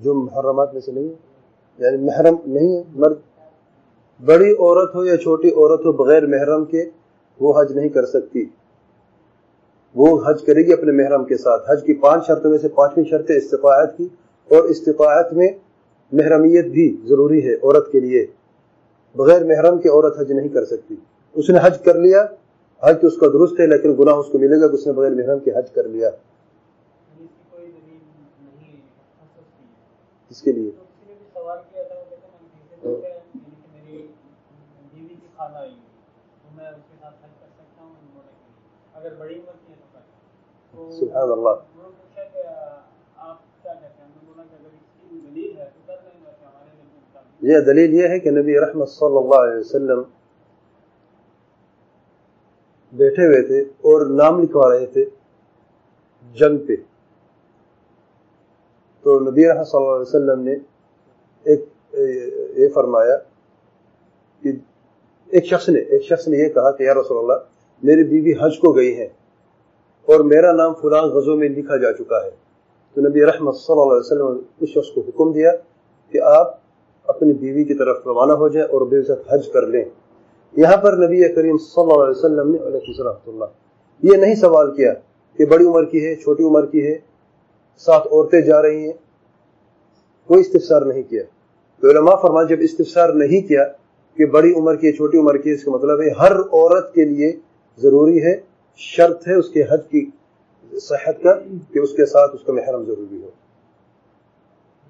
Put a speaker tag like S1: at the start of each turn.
S1: جو محرمات میں سے نہیں ہے یعنی محرم نہیں ہے، مرد بڑی عورت ہو یا چھوٹی عورت ہو بغیر محرم کے وہ حج نہیں کر سکتی۔ وہ حج کرے گی اپنے محرم کے ساتھ۔ حج کی پانچ شرطوں میں سے پانچویں شرط استفاعت کی اور استفاعت میں محرمیت بھی ضروری ہے عورت کے لیے۔ بغیر محرم کے عورت حج نہیں کر سکتی۔ اس نے حج کر لیا، حج تو اس کا درست ہے، لیکن گناہ اس کو ملے گا کہ اس نے بغیر محرم کے حج کر لیا۔ اس کے لیے۔ سبحان اللہ۔ یہ دلیل یہ ہے کہ نبی رحمت صلی اللہ علیہ وسلم بیٹھے ہوئے تھے اور نام لکھوا رہے تھے جنگ پہ۔ تو نبی رحمت صلی اللہ علیہ وسلم نے ایک یہ فرمایا کہ ایک شخص نے ایک شخص نے یہ کہا کہ یا رسول اللہ، میری بیوی حج کو گئی ہے اور میرا نام فلاں غزوں میں لکھا جا چکا ہے۔ تو نبی رحمت صلی اللہ علیہ وسلم نے اس شخص کو حکم دیا کہ آپ اپنی بیوی کی طرف روانہ ہو جائیں اور بیوی سے حج کر لیں۔ یہاں پر نبی کریم صلی اللہ علیہ وسلم نے علیہ اللہ یہ نہیں سوال کیا کہ بڑی عمر کی ہے، چھوٹی عمر کی ہے ساتھ عورتیں جا رہی ہیں، کوئی استفسار نہیں کیا۔ تو علماء فرمان جب استفسار نہیں کیا کہ بڑی عمر کی چھوٹی عمر کی، اس کا مطلب ہے ہر عورت کے لیے ضروری ہے، شرط ہے اس کے حج کی صحت کا، کہ اس کے ساتھ اس کا محرم ضروری ہو۔